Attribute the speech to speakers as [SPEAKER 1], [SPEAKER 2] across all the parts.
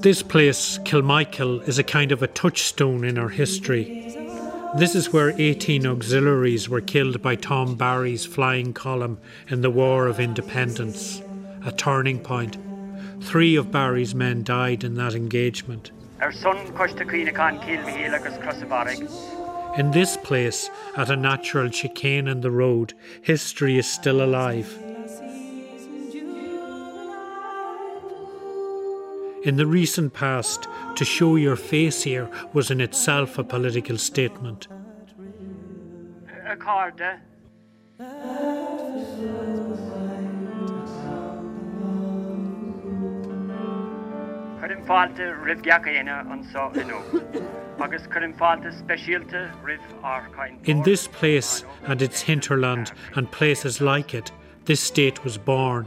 [SPEAKER 1] This place, Kilmichael, is a kind of a touchstone in our history. This is where 18 auxiliaries were killed by Tom Barry's flying column in the War of Independence, a turning point. Three of Barry's men died in that engagement. In this place, at a natural chicane in the road, history is still alive. In the recent past, to show your face here was in itself a political statement. In this place and its hinterland and places like it, this state was born.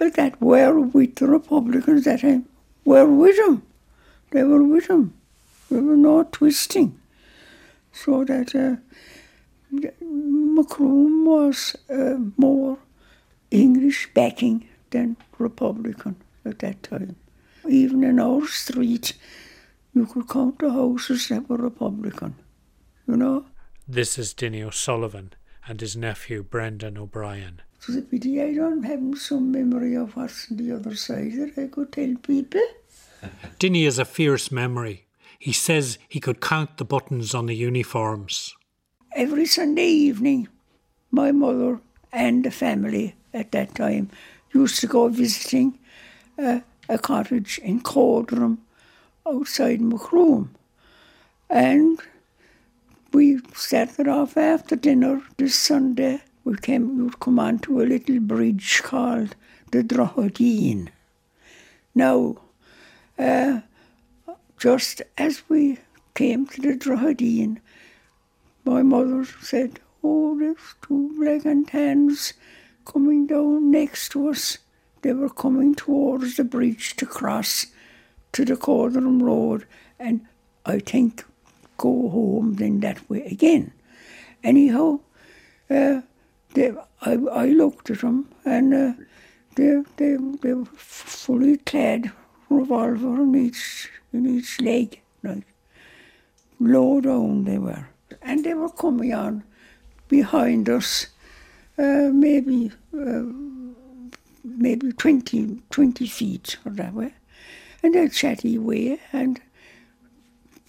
[SPEAKER 2] people that were with the Republicans that time were with them. They were with them. There were no twisting. So that uh, Macroom was uh, more English backing than Republican at that time. Even in our street, you could count the houses that were Republican, you know.
[SPEAKER 1] This is Dinny O'Sullivan and his nephew Brendan O'Brien.
[SPEAKER 2] So the pity I don't have some memory of what's on the other side that I could tell people.
[SPEAKER 1] Dinny has a fierce memory. He says he could count the buttons on the uniforms.
[SPEAKER 2] Every Sunday evening, my mother and the family at that time used to go visiting uh, a cottage in Caudrum outside Macroom. And we started off after dinner this Sunday we came, we would come on to a little bridge called the Droghedine. Now, uh, just as we came to the Droghedine, my mother said, Oh, there's two black and tans coming down next to us. They were coming towards the bridge to cross to the Caudrum Road, and I think go home then that way again. Anyhow, uh, they, I, I looked at them and uh, they, they, they were fully clad, revolver in each, in each leg, like low down they were. And they were coming on behind us, uh, maybe uh, maybe 20, 20 feet or that way. And they chatty away, and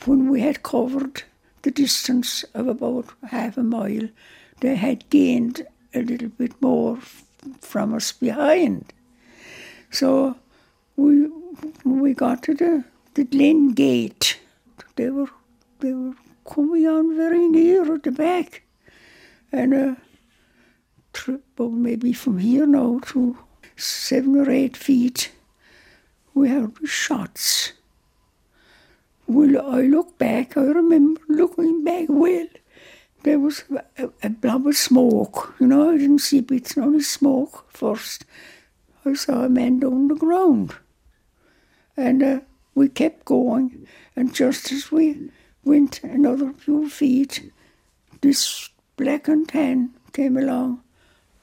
[SPEAKER 2] when we had covered the distance of about half a mile, they had gained a little bit more from us behind. So we we got to the, the Glen Gate. They were they were coming on very near at the back. And uh, well, maybe from here now to seven or eight feet, we heard shots. Well, I look back, I remember looking back well there was a, a blob of smoke. You know, I didn't see bits, only smoke first. I saw a man down the ground. And uh, we kept going, and just as we went another few feet, this black and tan came along,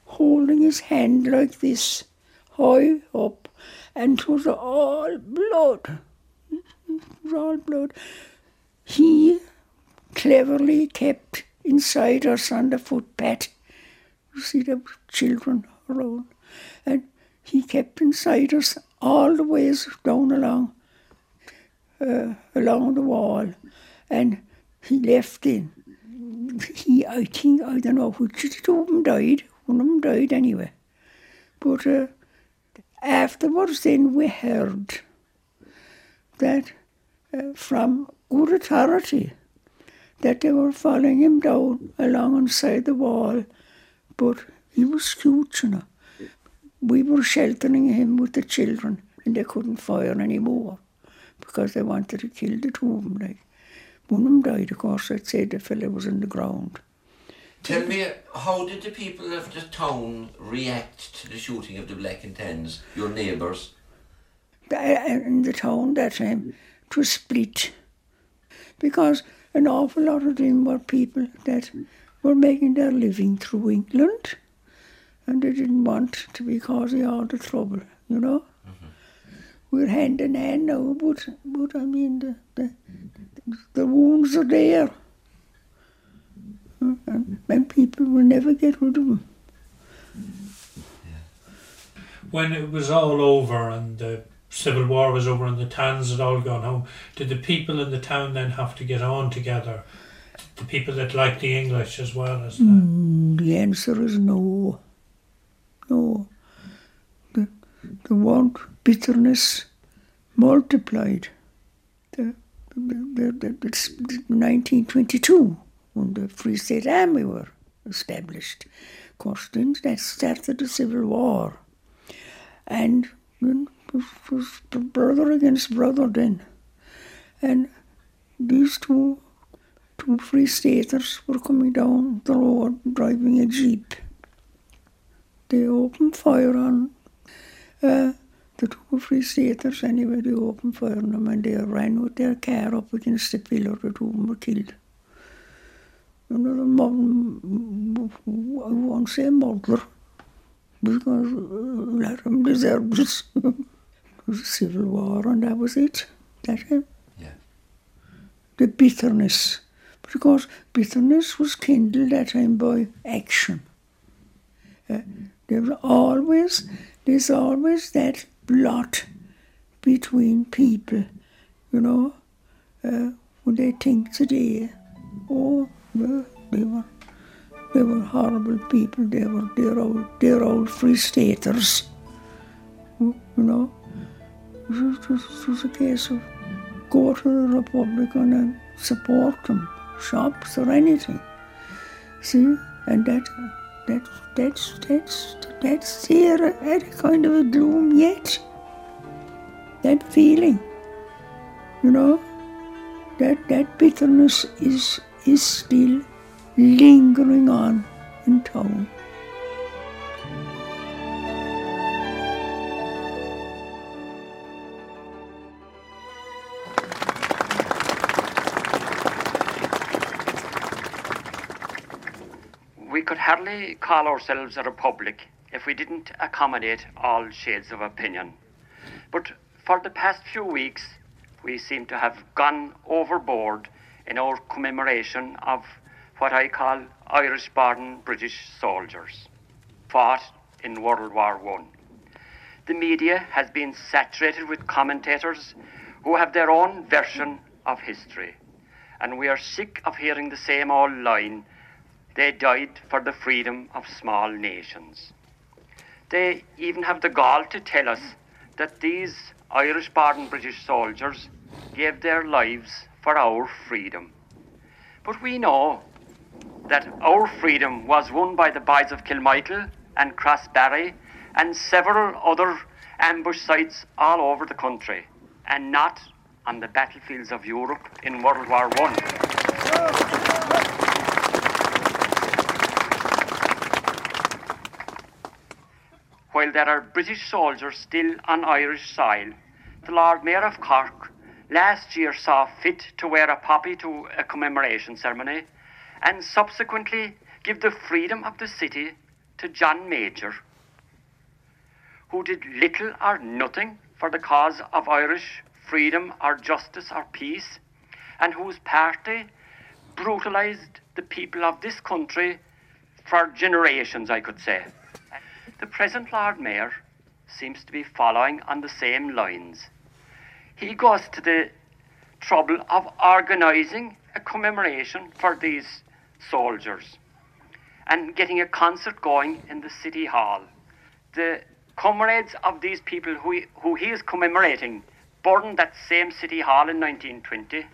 [SPEAKER 2] holding his hand like this, high up, and it was all blood. It was all blood. He cleverly kept inside us on the footpath. You see the children around. And he kept inside us all the ways down along uh, along the wall. And he left in he, I think, I don't know which of two of them died. One of them died anyway. But uh, afterwards, then we heard that uh, from good authority that they were following him down along alongside the wall, but he was huge, you know. We were sheltering him with the children, and they couldn't fire anymore because they wanted to kill the two of them. Like. One of them died, of course, I'd say the fellow was in the ground.
[SPEAKER 3] Tell me, how did the people of the town react to the shooting of the Black and Tans, your neighbours?
[SPEAKER 2] Uh, in the town that time, it was split. Because an awful lot of them were people that were making their living through England and they didn't want to be causing all the trouble, you know. Mm-hmm. We're hand in hand now, but, but I mean, the, the, the wounds are there. And, and people will never get rid of them.
[SPEAKER 1] When it was all over and the civil war was over and the tans had all gone home, did the people in the town then have to get on together? The people that liked the English as well as.
[SPEAKER 2] Mm, the answer is no. No. The, the want bitterness multiplied. The, the, the, the, 1922 when the Free State Army were established. Of course, then that started the Civil War. And brother against brother then. And these two, two Free Staters were coming down the road driving a Jeep. They opened fire on uh, the two Free Staters anyway. They opened fire on them and they ran with their car up against the pillar. The two of them were killed. Another mom, I won't say murder because uh, let them deserve this. was a civil war, and that was it. That him.
[SPEAKER 3] Yeah.
[SPEAKER 2] The bitterness, because bitterness was kindled that time by action. Uh, there was always, there's always that blot between people, you know, uh, when they think today, oh, well, they were, they were horrible people. They were dear old, dear old free staters, you know. It was a case of go to the Republican and support them, shops or anything. See, and that that that's that's that's there at a kind of a gloom yet. That feeling, you know, that that bitterness is is still lingering on in town.
[SPEAKER 4] Hardly call ourselves a republic if we didn't accommodate all shades of opinion. But for the past few weeks, we seem to have gone overboard in our commemoration of what I call Irish born British soldiers, fought in World War I. The media has been saturated with commentators who have their own version of history, and we are sick of hearing the same old line they died for the freedom of small nations. They even have the gall to tell us that these Irish born British soldiers gave their lives for our freedom. But we know that our freedom was won by the boys of Kilmichael and Crossbarry and several other ambush sites all over the country, and not on the battlefields of Europe in World War I. while there are British soldiers still on Irish soil, the Lord Mayor of Cork last year saw fit to wear a poppy to a commemoration ceremony and subsequently give the freedom of the city to John Major, who did little or nothing for the cause of Irish freedom or justice or peace, and whose party brutalised the people of this country for generations, I could say. The present Lord Mayor seems to be following on the same lines. He goes to the trouble of organising a commemoration for these soldiers and getting a concert going in the City Hall. The comrades of these people who he, who he is commemorating burned that same City Hall in 1920.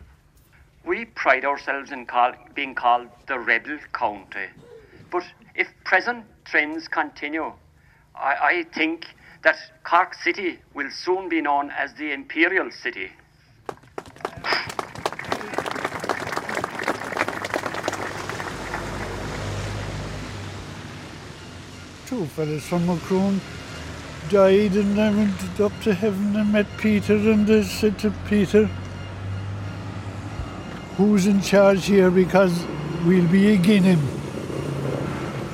[SPEAKER 4] We pride ourselves in call, being called the Rebel County. But if present trends continue, I, I think that Cork City will soon be known as the Imperial City.
[SPEAKER 5] Two fellas from Macroom died and I went up to heaven and met Peter and I said to Peter, who's in charge here because we'll be again him.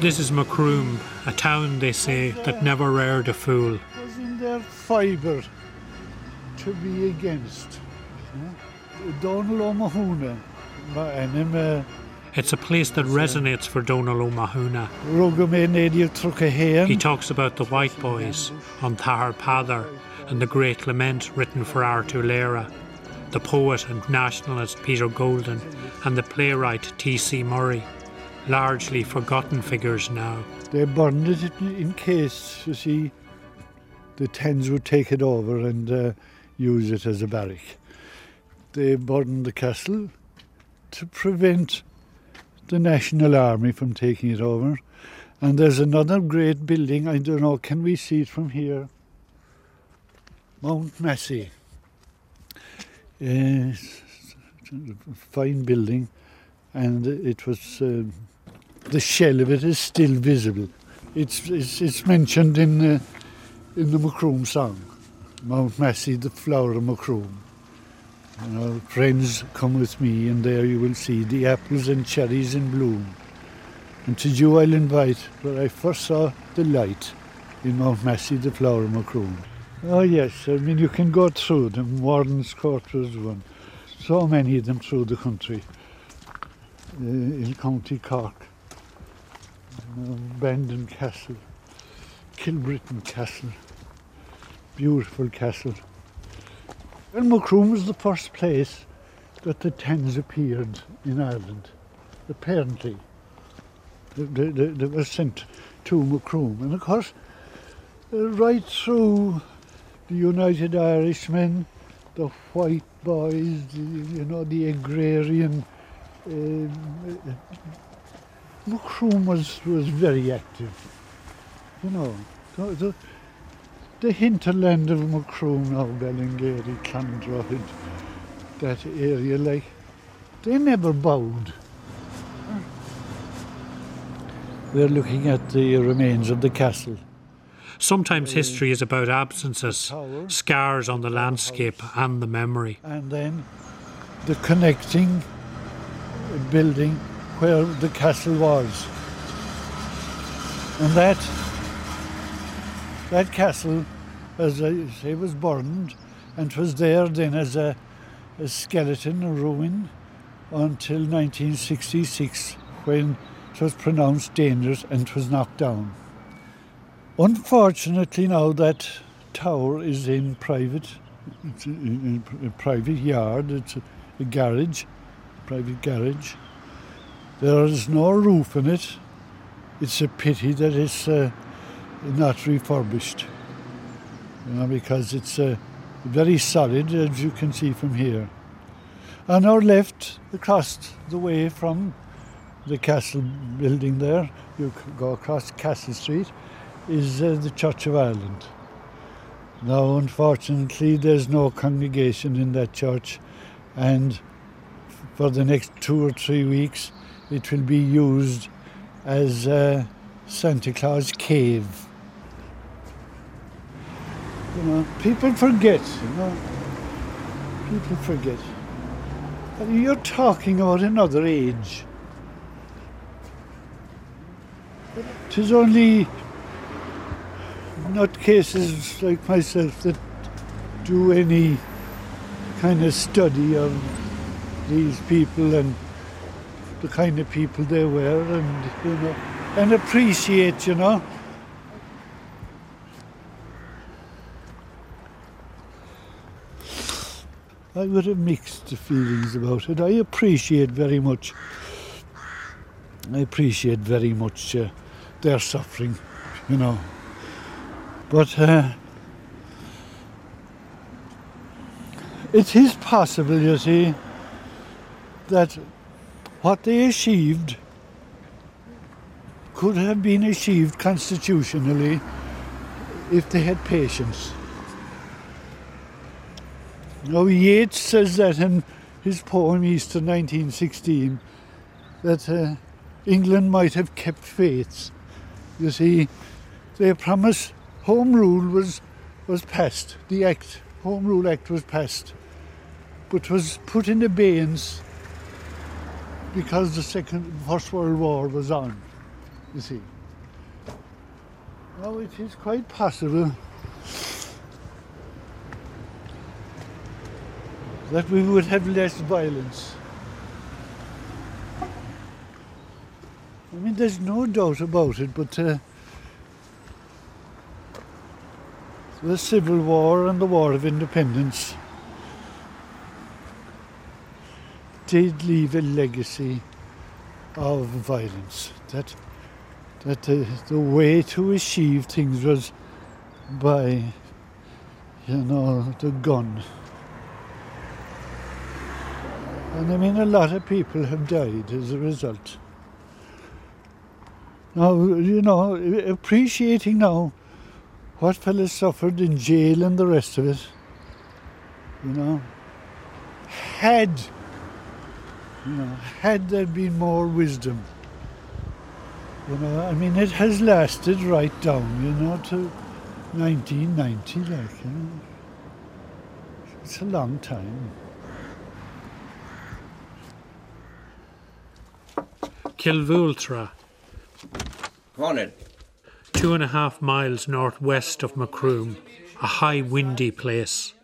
[SPEAKER 1] This is Macroom, a town, they say, that never reared a fool.
[SPEAKER 5] Was in their fibre to be against. Yeah? Donald O'Mahuna, uh,
[SPEAKER 1] It's a place that resonates for Donal O'Mahuna.
[SPEAKER 5] Rugame Nadia Trucahayan.
[SPEAKER 1] He talks about the White Boys on Tahar Padar and the Great Lament written for Artur Lera, the poet and nationalist Peter Golden, and the playwright T.C. Murray, largely forgotten figures now.
[SPEAKER 5] They burned it in, case, you see, the Tans would take it over and uh, use it as a barrack. They burned the castle to prevent the National Army from taking it over. And there's another great building, I don't know, can we see it from here? Mount Massey. A fine building, and it was. um the shell of it is still visible. It's, it's, it's mentioned in, uh, in the Macroom song, Mount Massey, the flower of Macroom. You know, friends, come with me, and there you will see the apples and cherries in bloom. And to you I'll invite where I first saw the light in Mount Massey, the flower of Macroom. Oh yes, I mean you can go through them. Warden's Court was one. So many of them through the country. Uh, in County Cork. Bandon Castle, Kilbrittain Castle, beautiful castle. And Macroom was the first place that the Tans appeared in Ireland, apparently. They, they, they- were sent to Macroom. And of course, uh, right through the United Irishmen, the White Boys, the, you know, the agrarian uh, Macroom was, was very active. You know, the, the, the hinterland of Macroom now, Ballingeary, Clondrohid, that area, like, they never bowed. We're looking at the remains of the castle.
[SPEAKER 1] Sometimes history is about absences, scars on the landscape and the memory.
[SPEAKER 5] and then the connecting building where the castle was. And that that castle, as I say, was burned and was there then as a, a skeleton, a ruin, until 1966 when it was pronounced dangerous and was knocked down. Unfortunately now that tower is in private it's a, a, a private yard, it's a, a garage, private garage. There is no roof in it. It's a pity that it's uh, not refurbished, you know, because it's uh, very solid, as you can see from here. On our left, across the way from the castle building there, you go across Castle Street, is uh, the Church of Ireland. Now, unfortunately, there's no congregation in that church, and for the next two or three weeks, it will be used as a Santa Claus cave. You know, people forget, you know. People forget. You're talking about another age. It is only not cases like myself that do any kind of study of these people and the kind of people they were and you know and appreciate you know I would have mixed feelings about it. I appreciate very much I appreciate very much uh, their suffering, you know. But uh, it is possible, you see, that what they achieved could have been achieved constitutionally if they had patience. Now, Yeats says that in his poem Easter 1916 that uh, England might have kept faith. You see, their promise, Home Rule was, was passed, the Act, Home Rule Act was passed, but was put in abeyance because the Second, First World War was on, you see. Now it is quite possible that we would have less violence. I mean, there's no doubt about it, but uh, the Civil War and the War of Independence did leave a legacy of violence. That that uh, the way to achieve things was by, you know, the gun. And I mean, a lot of people have died as a result. Now, you know, appreciating now what fellas suffered in jail and the rest of it, you know, had, you know, had there been more wisdom, you know, I mean, it has lasted right down, you know, to 1990, like, you know. It's a long time.
[SPEAKER 1] Kilvultra,
[SPEAKER 3] Morning.
[SPEAKER 1] two and a half miles northwest of Macroom, a high windy place.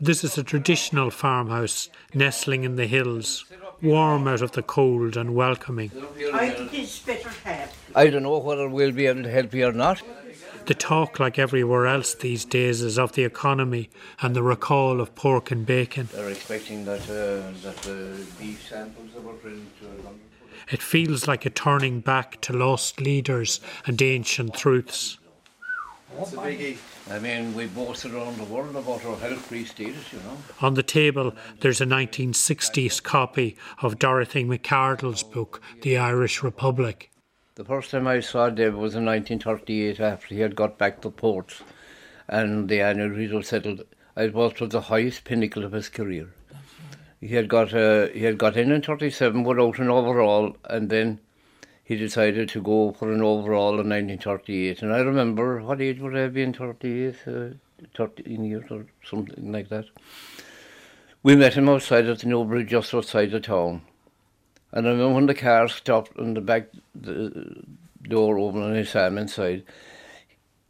[SPEAKER 1] This is a traditional farmhouse nestling in the hills, warm out of the cold and welcoming.
[SPEAKER 2] I think it's better have.
[SPEAKER 6] I don't know whether we'll be able to help you or not.
[SPEAKER 1] The talk, like everywhere else these days, is of the economy and the recall of pork and bacon.
[SPEAKER 6] They're expecting that uh, that the beef samples that were printed to London.
[SPEAKER 1] It feels like a turning back to lost leaders and ancient truths.
[SPEAKER 6] I mean, we boast around the world about our health-free status, you know.
[SPEAKER 1] On the table, there's a 1960s copy of Dorothy Macardle's book, The Irish Republic.
[SPEAKER 6] The first time I saw Dev was in 1938 after he had got back to ports and the annual result settled. It was to the highest pinnacle of his career. He had got uh, he had got in in 37 without an overall and then he decided to go for an overall in 1938. And I remember, what age would I have been, 38, uh, 13 years or something like that. We met him outside at the New Bridge, just outside the town. And I remember when the car stopped and the back the door opened and I saw him inside,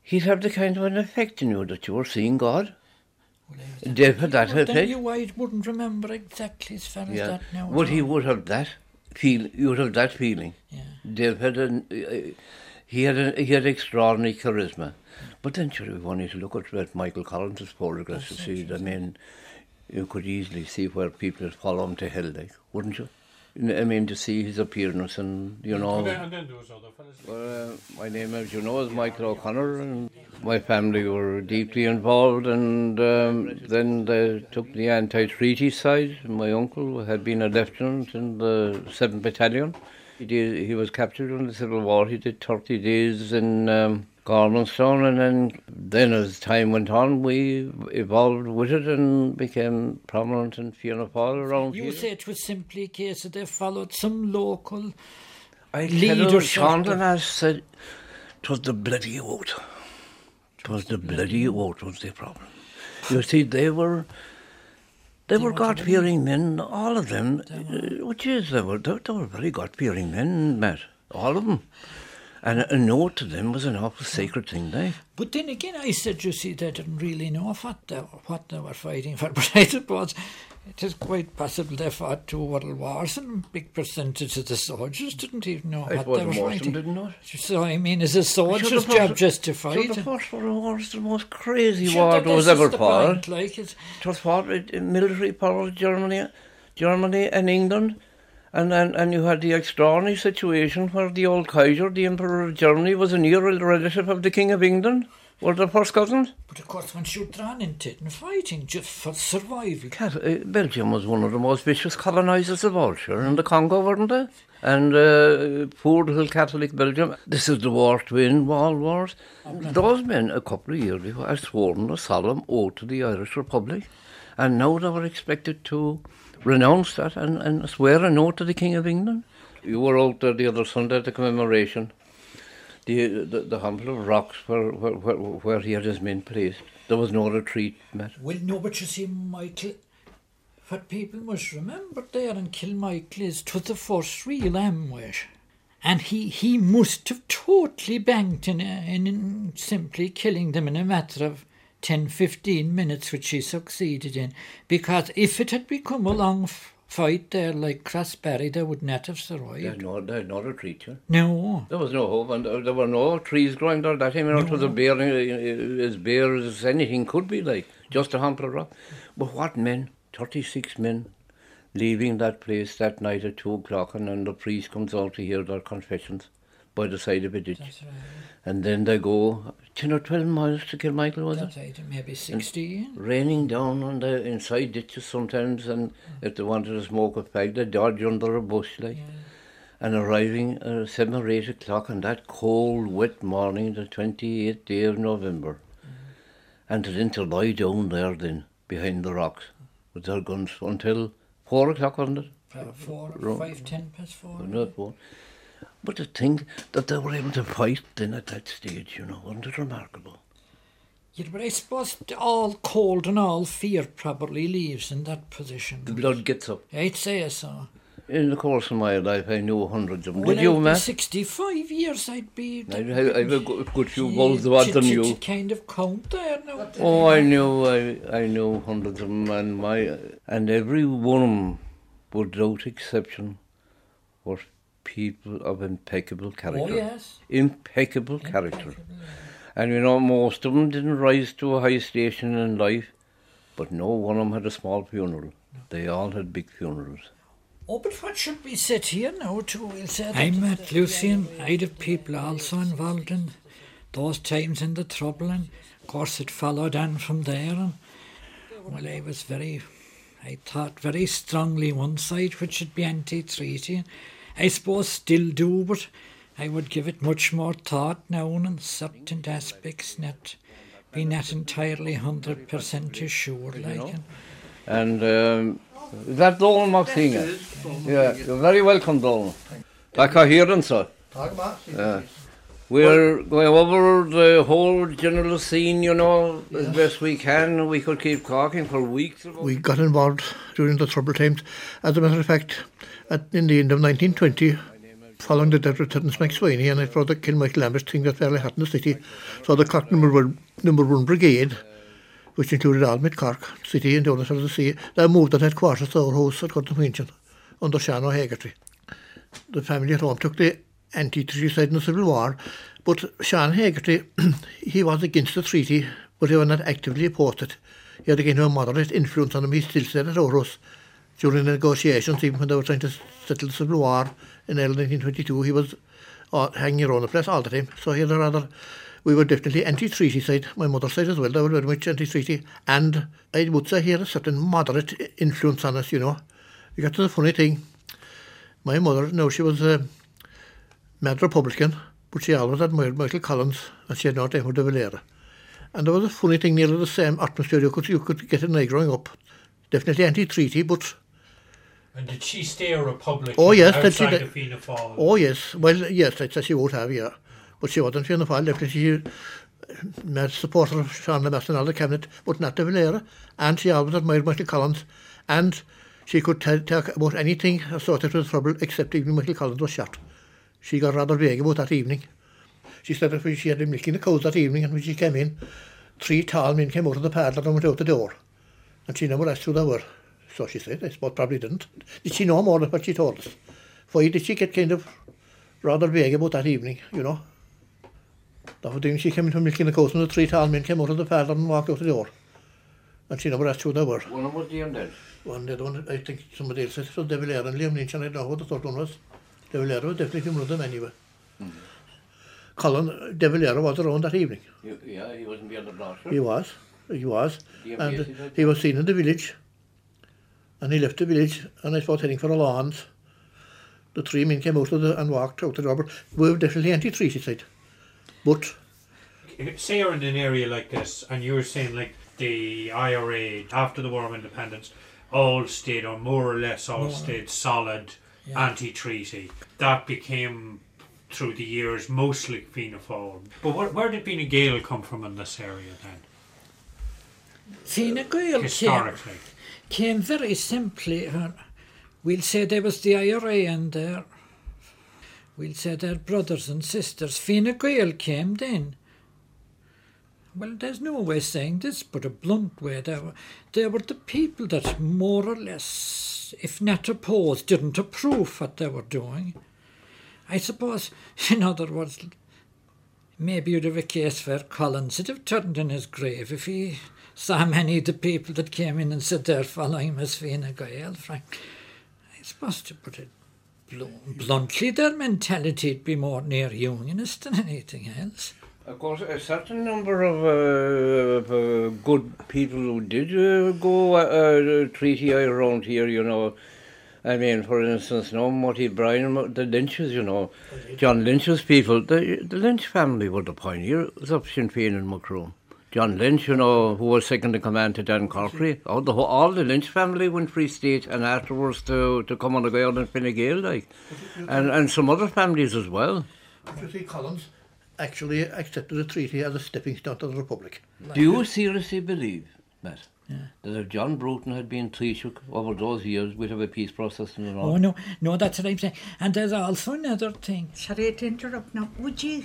[SPEAKER 6] he'd have the kind of an effect in you that you were seeing God. Dev had that
[SPEAKER 7] Well,
[SPEAKER 6] effect.
[SPEAKER 7] you I wouldn't remember exactly as far as
[SPEAKER 6] Yeah.
[SPEAKER 7] that now.
[SPEAKER 6] Well, he would have that feel. You would have that feeling.
[SPEAKER 7] Yeah.
[SPEAKER 6] Dev had an, uh, he had a, he had extraordinary charisma. But then, sure, we need to look at, at Michael Collins' photographs to see. I mean, you could easily see where people would follow him to hell, like, wouldn't you? I mean, to see his appearance and you know. Well, uh, my name, as you know, is Michael O'Connor, and my family were deeply involved. And um, then they took the anti-treaty side. My uncle had been a lieutenant in the Seventh Battalion. He did. He was captured during the Civil War. He did thirty days in um, and then then as time went on, we evolved with it and became prominent in Fianna Fáil around
[SPEAKER 7] You
[SPEAKER 6] here.
[SPEAKER 7] say it was simply a case that they followed some local.
[SPEAKER 6] I
[SPEAKER 7] leader
[SPEAKER 6] tell you,
[SPEAKER 7] sort of-
[SPEAKER 6] Sean said, "'Twas the bloody vote. 'Twas the bloody vote was the problem." You see, they were, they were God-fearing men, all of them. uh, Which is, they were, they, they were very God-fearing men, Matt, all of them. And a note to them was an awful sacred thing, they.
[SPEAKER 7] But then again, I said, you see, they didn't really know what they, what they were fighting for. But I suppose it is quite possible they fought two world wars, and a big percentage of the soldiers didn't even know
[SPEAKER 6] It
[SPEAKER 7] what they were
[SPEAKER 6] most of them
[SPEAKER 7] fighting.
[SPEAKER 6] didn't know it.
[SPEAKER 7] So I mean, is a soldier's
[SPEAKER 6] first-
[SPEAKER 7] job just to fight?
[SPEAKER 6] the First World War was the most crazy
[SPEAKER 7] Sure,
[SPEAKER 6] war
[SPEAKER 7] that-
[SPEAKER 6] was ever fought.
[SPEAKER 7] Like it's,
[SPEAKER 6] It was fought with military powers, Germany, Germany and England, And, and, and you had the extraordinary situation where the old Kaiser, the Emperor of Germany, was a near relative of the King of England. Were the first cousins?
[SPEAKER 7] But of course, once you're drawn into it and fighting just for survival.
[SPEAKER 6] Cat- uh, Belgium was one of the most vicious colonisers of all, sure, in the Congo, weren't they? And uh, poor little Catholic Belgium. This is the war to win all wars. Those men, a couple of years before, had sworn a solemn oath to the Irish Republic. And now they were expected to renounce that and, and swear an oath to the King of England. You were out there the other Sunday at the commemoration. The, the, the hump of rocks where, where, where, where he had his men placed. There was no retreat, met.
[SPEAKER 7] Well, no, but you see, Michael, what people must remember there in Kilmichael is 'twas the first real ambush. And he, he must have totally banked in, in, in simply killing them in a matter of 10 15 minutes, which he succeeded in. Because if it had become a long fight there like Crossbarry, they would not have
[SPEAKER 6] They
[SPEAKER 7] survived.
[SPEAKER 6] no, they had no retreat, yeah.
[SPEAKER 7] No.
[SPEAKER 6] There was no hope, and uh, there were no trees growing there that time. You know, it was a bare, uh, as bare as anything could be, like just a hump of rock. But what men? Thirty-six men leaving that place that night at two o'clock, and then the priest comes out to hear their confessions by the side of a ditch,
[SPEAKER 7] That's right.
[SPEAKER 6] and then they go ten or twelve miles to Kilmichael, was it?
[SPEAKER 7] Right, maybe 16.
[SPEAKER 6] Raining down on the inside ditches sometimes, and if they wanted to smoke a fag, they dodge under a bush, like. Yeah. and arriving at seven or eight o'clock on that cold, wet morning, the 28th day of November. And then to lie down there then, behind the rocks, with their guns until four o'clock, wasn't it?
[SPEAKER 7] Uh, four, five, ten past four.
[SPEAKER 6] Not four. But to think that they were able to fight then at that stage, you know, wasn't it remarkable?
[SPEAKER 7] Yeah, but I suppose all cold and all fear probably leaves in that position.
[SPEAKER 6] The blood gets up.
[SPEAKER 7] I'd say so.
[SPEAKER 6] In the course of my life, I knew hundreds of them.
[SPEAKER 7] When
[SPEAKER 6] Did you,
[SPEAKER 7] I'd
[SPEAKER 6] Matt?
[SPEAKER 7] 65 years, I'd be...
[SPEAKER 6] I have, I have a good, good few balls
[SPEAKER 7] to-
[SPEAKER 6] than you.
[SPEAKER 7] kind of count there now.
[SPEAKER 6] Oh, I knew, I, I knew hundreds of them, and my, and every one of them, without exception, were people of impeccable oh, character.
[SPEAKER 7] Oh, yes.
[SPEAKER 6] Impeccable character. And you know, most of them didn't rise to a high station in life, but no one of them had a small funeral. They all had big funerals.
[SPEAKER 7] Oh, but what should we sit here now to? We'll say I met Lucian. I'd have people also involved in those times in the trouble, and of course it followed on from there. And well, I was very, I thought very strongly one side, which should be anti-treaty. And I suppose still do, but I would give it much more thought now and certain aspects, not be not entirely hundred percent sure, like. And,
[SPEAKER 6] And um, that Donald Maxine. Yeah, you're very welcome, Donald. Like I hear and so. Yeah. We're going over the whole general scene, you know, as best we can. We could keep talking for weeks. About
[SPEAKER 8] We got involved during the troubled times. As a matter of fact, at, in the end of 1920, following the death of Terence McSweeney, and I brought the King Michael Lambert thing that fairly happened in the city. So the Cork number one, number one brigade, which included Almid, Cork, City and the other side of the Sea, they moved at headquarters to our house at Gordon Winchon under Shannon Hegarty. The family at home took the anti-treaty side in the Civil War, but Sean Hagerty, he was against the treaty, but he was not actively opposed it. He had again a moderate influence on him, he still said at Oros. During the negotiations, even when they were trying to settle the Civil War in early 1922. He was uh, hanging around the place all the time. So he had a rather, we were definitely anti-treaty side, my mother's side as well. They were very much anti-treaty. And I would say he had a certain moderate influence on us, you know. You got to the funny thing, my mother, no, she was a mad Republican, but she always admired Michael Collins, and she had not Emma de Valera. And there was a funny thing, nearly the same atmosphere you could, you could get in there growing up. Definitely anti-treaty, but
[SPEAKER 1] And did she stay a Republican
[SPEAKER 8] oh, yes, outside that she,
[SPEAKER 1] of Fianna Fáil?
[SPEAKER 8] Oh, yes. Well, yes, I'd what she would have, yeah. But she wasn't Fianna Fáil, definitely. She met supporter of Sean Lamess and all the cabinet, but not de Valera. And she always admired Michael Collins. And she could talk about anything associated with trouble, except even Michael Collins was shot. She got rather vague about that evening. She said that she had been milking the cows that evening, and when she came in, three tall men came out of the parlour and went out the door. And she never asked who they were. So she said, I suppose probably didn't. Did she know more than what she told us? Why did she get kind of rather vague about that evening, you know? That was she came into milking the coast and the three tall men came out of the parlour and walked out the door. And she never asked who they were.
[SPEAKER 6] One of them was Liam dead.
[SPEAKER 8] One dead one, I think somebody else said, so Devil Air and Liam Lynch, and I don't know what the third one was. Devil Air was definitely one of them anyway. Mm. Colin De Valera was around that evening.
[SPEAKER 6] You, yeah, he wasn't behind the blaster.
[SPEAKER 8] He was. He was. And he was seen in the village. And he left the village, and I was heading for a lawns. The three men came out of the, and walked out the rubber. We were definitely anti-treaty side. But
[SPEAKER 1] Say you're in an area like this, and you were saying like the IRA after the War of Independence, all stayed or more or less all stayed solid
[SPEAKER 7] Yeah.
[SPEAKER 1] anti-treaty. That became through the years mostly Fianna Fáil. But where, where did Fianna Gael come from in this area then?
[SPEAKER 7] Fine Gael
[SPEAKER 1] Historically,
[SPEAKER 7] came very simply. We'll say there was the IRA in there. We'll say they're brothers and sisters. Fine Gael came then. Well, there's no way saying this, but a blunt way. They were, they were the people that more or less, if not opposed, didn't approve what they were doing. I suppose, in other words, maybe you'd have a case where Collins would have turned in his grave if he saw many of the people that came in and said they're following as Fine Gael, Frank. I suppose to put it blu- bluntly, their mentality would be more near unionist than anything else.
[SPEAKER 6] Of course, a certain number of uh, uh, good people who did uh, go uh, treaty around here, you know. I mean, for instance, no, Marty Bryan, the Lynches, you know, John Lynch's people, the, the Lynch family were the pioneers of Sinn Féin and Macroom. John Lynch, you know, who was second in command to Dan Corkery, all the, whole- all the Lynch family went Free State and afterwards to, to Cumann na nGaedheal and Fine Gael, like, and, and some other families as well.
[SPEAKER 8] you see, Collins actually accepted the treaty as a stepping stone to the Republic.
[SPEAKER 6] Do you seriously believe, Matt, that if John Bruton had been Taoiseach over those years, we'd have a peace process in the
[SPEAKER 7] Oh, no, no, that's what I'm saying. And there's also another thing.
[SPEAKER 9] Sorry to interrupt now. Would you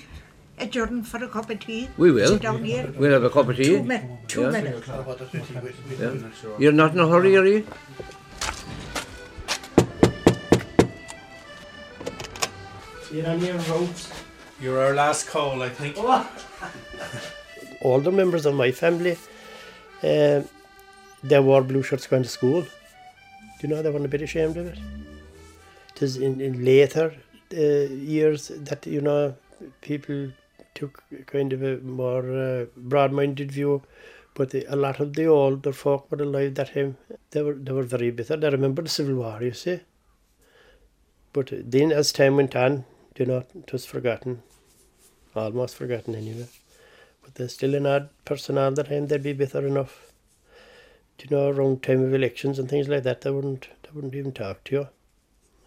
[SPEAKER 9] adjourn for a cup of tea?
[SPEAKER 6] We will.
[SPEAKER 9] Sit down here.
[SPEAKER 6] We'll have a cup of tea.
[SPEAKER 9] Two, mi- two
[SPEAKER 6] Yeah.
[SPEAKER 9] minutes.
[SPEAKER 6] Yeah. You're not in a hurry, are you?
[SPEAKER 10] You're on your roads.
[SPEAKER 1] you're our last call, I think.
[SPEAKER 10] All the members of my family, uh, they wore blue shirts going to school. Do you know they weren't a bit ashamed of it? It is in, in later uh, years that, you know, people took kind of a more uh, broad-minded view. But the, a lot of the older folk were alive that time. They were, they were very bitter. They remember the Civil War, you see. But then as time went on, you know, it was forgotten. Almost forgotten anyway. But there's still an odd person all the time, they'd be bitter enough. Do you know, around time of elections and things like that, they wouldn't they wouldn't even talk to you.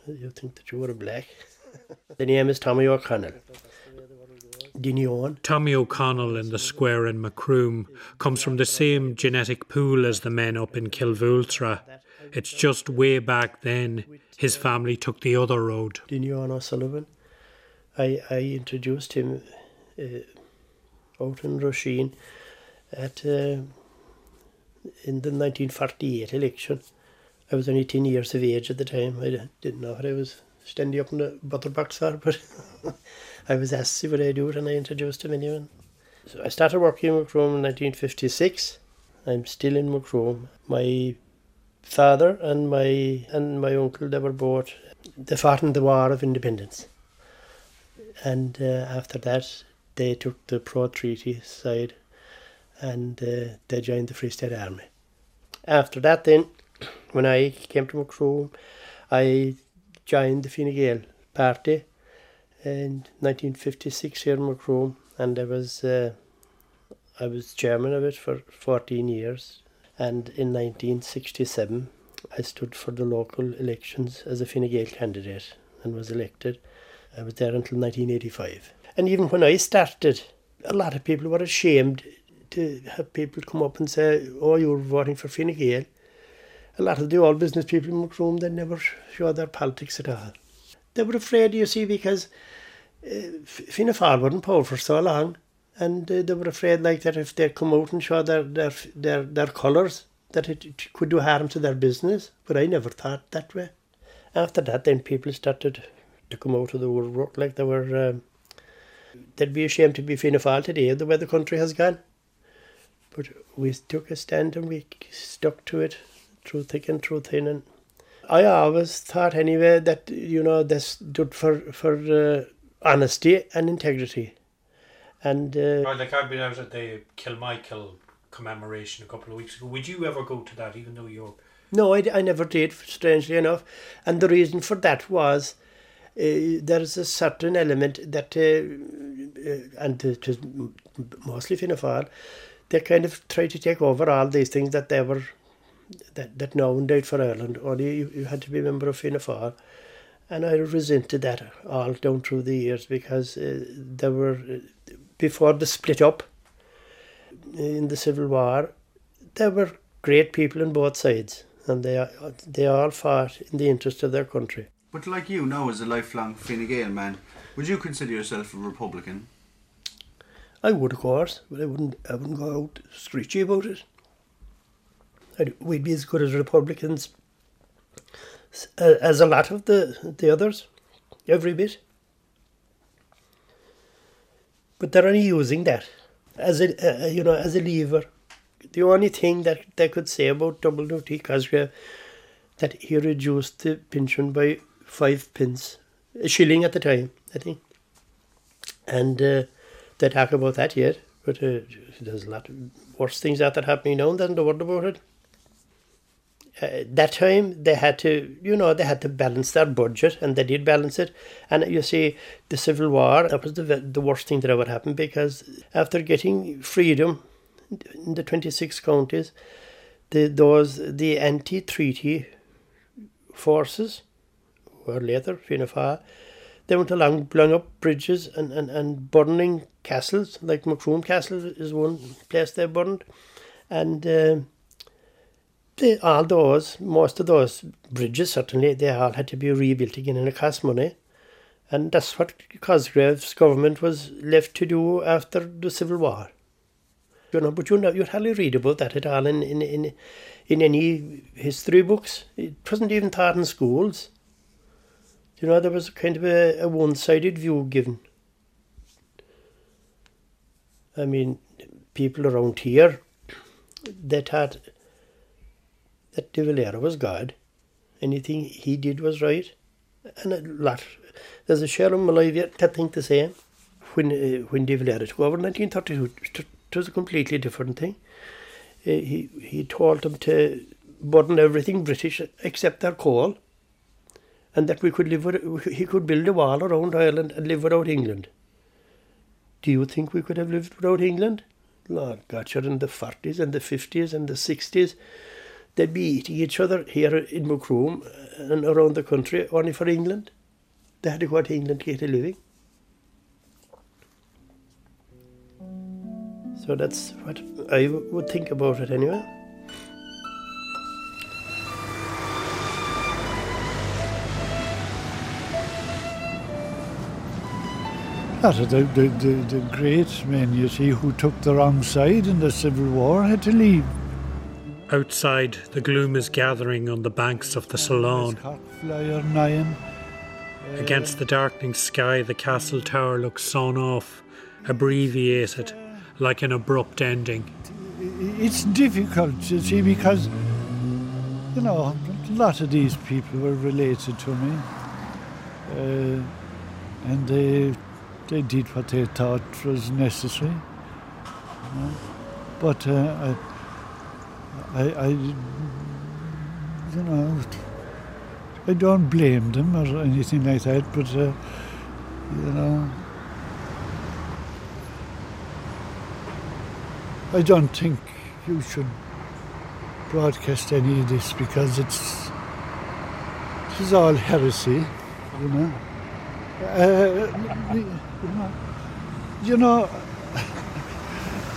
[SPEAKER 10] You think that you were a black. the name is Tommy O'Connell. Dinion.
[SPEAKER 1] Tommy O'Connell in the square in Macroom comes from the same genetic pool as the men up in Kilvultra. It's just way back then his family took the other road.
[SPEAKER 10] Dinion O'Sullivan. I, I introduced him uh, out in Roisin at uh, in the 1948 election. I was only 10 years of age at the time. I didn't know what I was standing up in the butter box for, but I was asked to what I do it and I introduced him anyway. So I started working in Macroom in 1956. I'm still in Macroom. My father and my and my uncle, they were both, they fought in the War of Independence. And uh, after that, they took the pro-treaty side and uh, they joined the Free State Army. After that then, when I came to Macroom, I joined the Fine Gael party in 1956 here in Macroom and I was uh, I was chairman of it for 14 years and in 1967 I stood for the local elections as a Fine Gael candidate and was elected. I was there until 1985. And even when I started, a lot of people were ashamed to have people come up and say, oh, you're voting for Fine Gael. A lot of the old business people in Macroom, they never showed their politics at all. They were afraid, you see, because uh, Fianna Fáil in power for so long, and uh, they were afraid like that if they come out and show their their their, their colours, that it, it could do harm to their business. But I never thought that way. After that, then people started to come out of the woodwork like they were. Um, they'd be ashamed to be Fianna Fáil today, the way the country has gone. But we took a stand and we stuck to it through thick and through thin. And I always thought anyway that you know this stood for for uh, honesty and integrity. And uh,
[SPEAKER 1] Right, like I've been out at the Kilmichael commemoration a couple of weeks ago. Would you ever go to that, even though you're
[SPEAKER 10] No, I, I never did, strangely enough. And the reason for that was uh, there is a certain element that, uh, uh, and it was mostly Fianna Fáil, they kind of tried to take over all these things that they were, that, that no one did for Ireland. Only you, you had to be a member of Fianna Fáil. And I resented that all down through the years because uh, there were, uh, before the split up in the Civil War, there were great people on both sides, and they they all fought in the interest of their country.
[SPEAKER 11] But like you now, as a lifelong Fine Gael man, would you consider yourself a Republican?
[SPEAKER 10] I would, of course, but I wouldn't. I wouldn't go out screechy about it. We'd be as good as Republicans as a lot of the the others, every bit. But they're only using that as a uh, you know as a lever. The only thing that they could say about Duty Cosgrave that he reduced the pension by five pence, a shilling at the time, I think. And uh, they talk about that yet, but uh, there's a lot worse things out there happening now than the word about it. Uh, that time they had to, you know, they had to balance their budget, and they did balance it. And you see, the Civil War that was the the worst thing that ever happened because after getting freedom in the twenty six counties, the those the anti-treaty forces, or later Fianna they went along blowing up bridges and, and, and burning castles, like Macroom Castle is one place they burned. And uh, they, all those, most of those bridges certainly, they all had to be rebuilt again and it cost money. And that's what Cosgrave's government was left to do after the Civil War. You know, but you know, you hardly read about that at all in, in, in, in any history books. It wasn't even taught in schools. You know, there was kind of a, a one-sided view given. I mean, people around here, they thought that De Valera was God. Anything he did was right. And a lot. There's a share of Malavia that think the same. When, uh, when De Valera took over in 1932, it was a completely different thing. Uh, he, he told them to burn everything British except their coal and that we could live with, he could build a wall around Ireland and live without England. Do you think we could have lived without England? Lord sure, in the 40s and the 50s and the 60s, they'd be eating each other here in Macroom uh, and around the country only for England. They had to England get a living. So that's what I would think about it anyway.
[SPEAKER 5] The, the, the, the great men, you see, who took the wrong side in the Civil War had to leave.
[SPEAKER 1] Outside the gloom is gathering on the banks of the
[SPEAKER 5] Sullane.
[SPEAKER 1] Against the darkening sky, the castle tower looks sawn off, abbreviated, like an abrupt ending.
[SPEAKER 5] It's difficult, you see, because, you know, a lot of these people were related to me. Uh, and they, they did what they thought was necessary. you know. But uh, I, I, I, you know, I don't blame them or anything like that, but, uh, you know, I don't think you should broadcast any of this because it's, this is all heresy, you know. Uh, you know,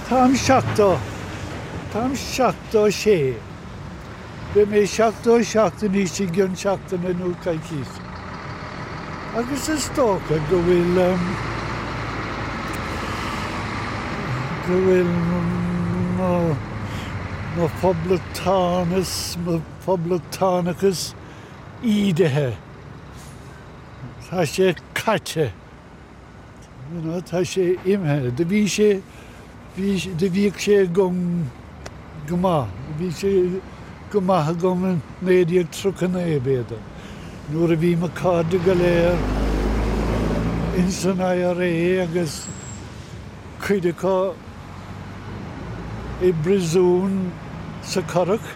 [SPEAKER 5] Tom Shachto, tam şaktı o şeyi. Ve me şaktı o şaktı niçin gön şaktı ne nu kajkis. Ako se stoka gowil um, gowil no, no poblatanus, no poblatanicus idehe. Taşe kaçe. You know, taşe imhe. De bir şey, de bir gong gyma. Fi si gyma hygwm yn neud i'r trwc yna e beth. Nw'r fi mae card y galer, insynau ar e, agos cwyd y co e briswn sa corach.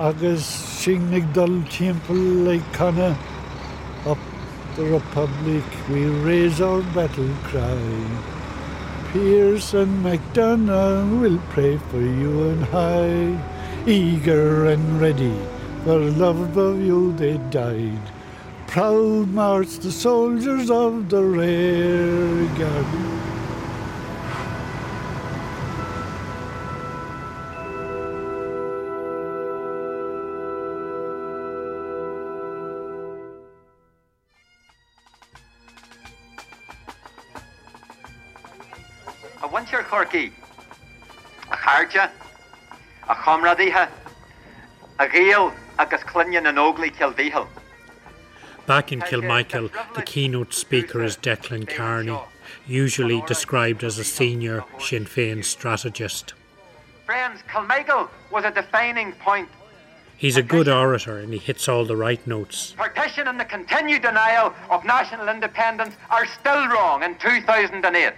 [SPEAKER 5] Agos sy'n nigdal tiempl ei canna up the Republic, we raise our battle cry. Pearse and MacDonagh will pray for you and high, eager and ready, for love of you they died. Proud march the soldiers of the rear guard.
[SPEAKER 12] A chomradíthe a réal agus clunnean an óglaí cealvíhall.
[SPEAKER 1] Back in Kilmichael, uh, the keynote speaker is Declan Kearney, usually described as a senior Sinn Féin strategist.
[SPEAKER 12] Friends, Kilmichael was a defining point.
[SPEAKER 1] He's a good orator and he hits all the right notes.
[SPEAKER 12] Partition and the continued denial of national independence are still wrong in 2008.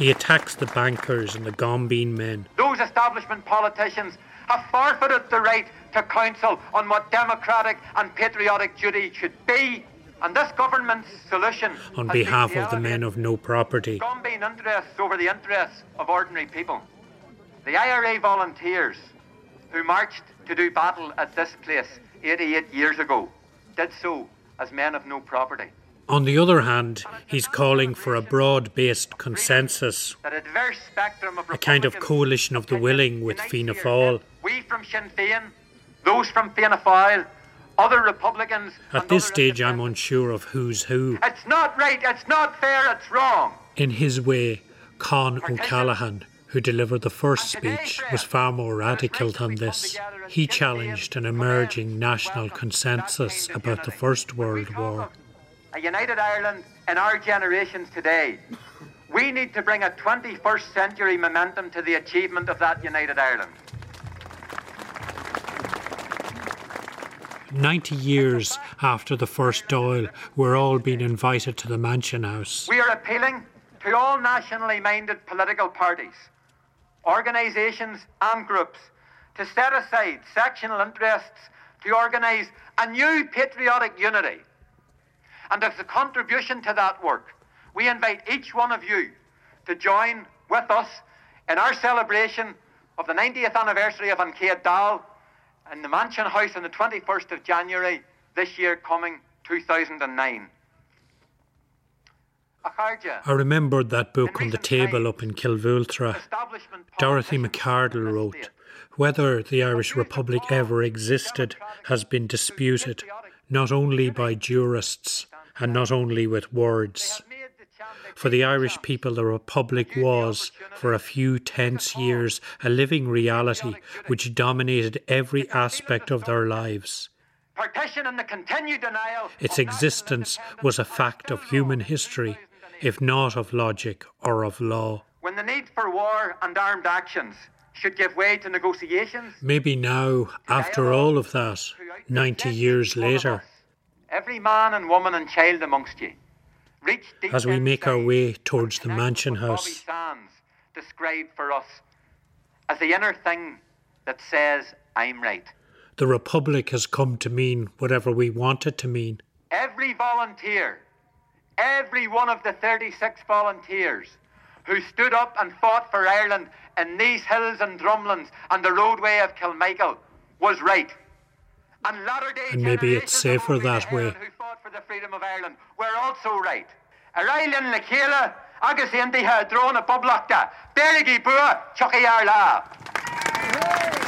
[SPEAKER 1] He attacks the bankers and the Gombeen men.
[SPEAKER 12] Those establishment politicians have forfeited the right to counsel on what democratic and patriotic duty should be. And this government's solution
[SPEAKER 1] on behalf of the men of no property.
[SPEAKER 12] Gombeen interests over the interests of ordinary people. The IRA volunteers who marched to do battle at this place 88 years ago did so as men of no property.
[SPEAKER 1] On the other hand, he's calling for a broad based consensus, a kind of coalition of the willing with Fianna Fáil.
[SPEAKER 12] We from Sinn Féin, those from Fianna Fáil, other Republicans.
[SPEAKER 1] At this stage, I'm unsure of who's who.
[SPEAKER 12] It's not right, it's not fair, it's wrong.
[SPEAKER 1] In his way, Con O'Callaghan, who delivered the first speech, was far more radical than this. He challenged an emerging national consensus about the First World War
[SPEAKER 12] a united Ireland in our generations today. We need to bring a 21st century momentum to the achievement of that united Ireland.
[SPEAKER 1] 90 years after the first Dáil, we're all being invited to the Mansion House.
[SPEAKER 12] We are appealing to all nationally minded political parties, organisations and groups to set aside sectional interests to organise a new patriotic unity and as a contribution to that work, we invite each one of you to join with us in our celebration of the 90th anniversary of An Céad Dáil in the Mansion House on the 21st of January this year coming 2009.
[SPEAKER 1] I remembered that book on the table up in Kilvultra. Dorothy Macardle wrote, Whether the Irish Republic ever existed has been disputed, not only by jurists, and not only with words. For the Irish people, the Republic was, for a few tense years, a living reality which dominated every aspect of their lives. Its existence was a fact of human history, if not of logic or of law.
[SPEAKER 12] When the need for war and armed actions should give way to negotiations.
[SPEAKER 1] Maybe now, after all of that, 90 years later,
[SPEAKER 12] every man and woman and child amongst you.
[SPEAKER 1] As we make our way towards the mansion house, Sands
[SPEAKER 12] described for us as the inner thing that says, I'm right.
[SPEAKER 1] The Republic has come to mean whatever we want it to mean.
[SPEAKER 12] Every volunteer, every one of the 36 volunteers who stood up and fought for Ireland in these hills and drumlins and the roadway of Kilmichael was right. And,
[SPEAKER 1] and maybe it's safer that way.
[SPEAKER 12] Who fought for the freedom of Ireland were also right. Arailin le chéile agus intithe drone a poblachta, Berigi bua chochaí ar lá.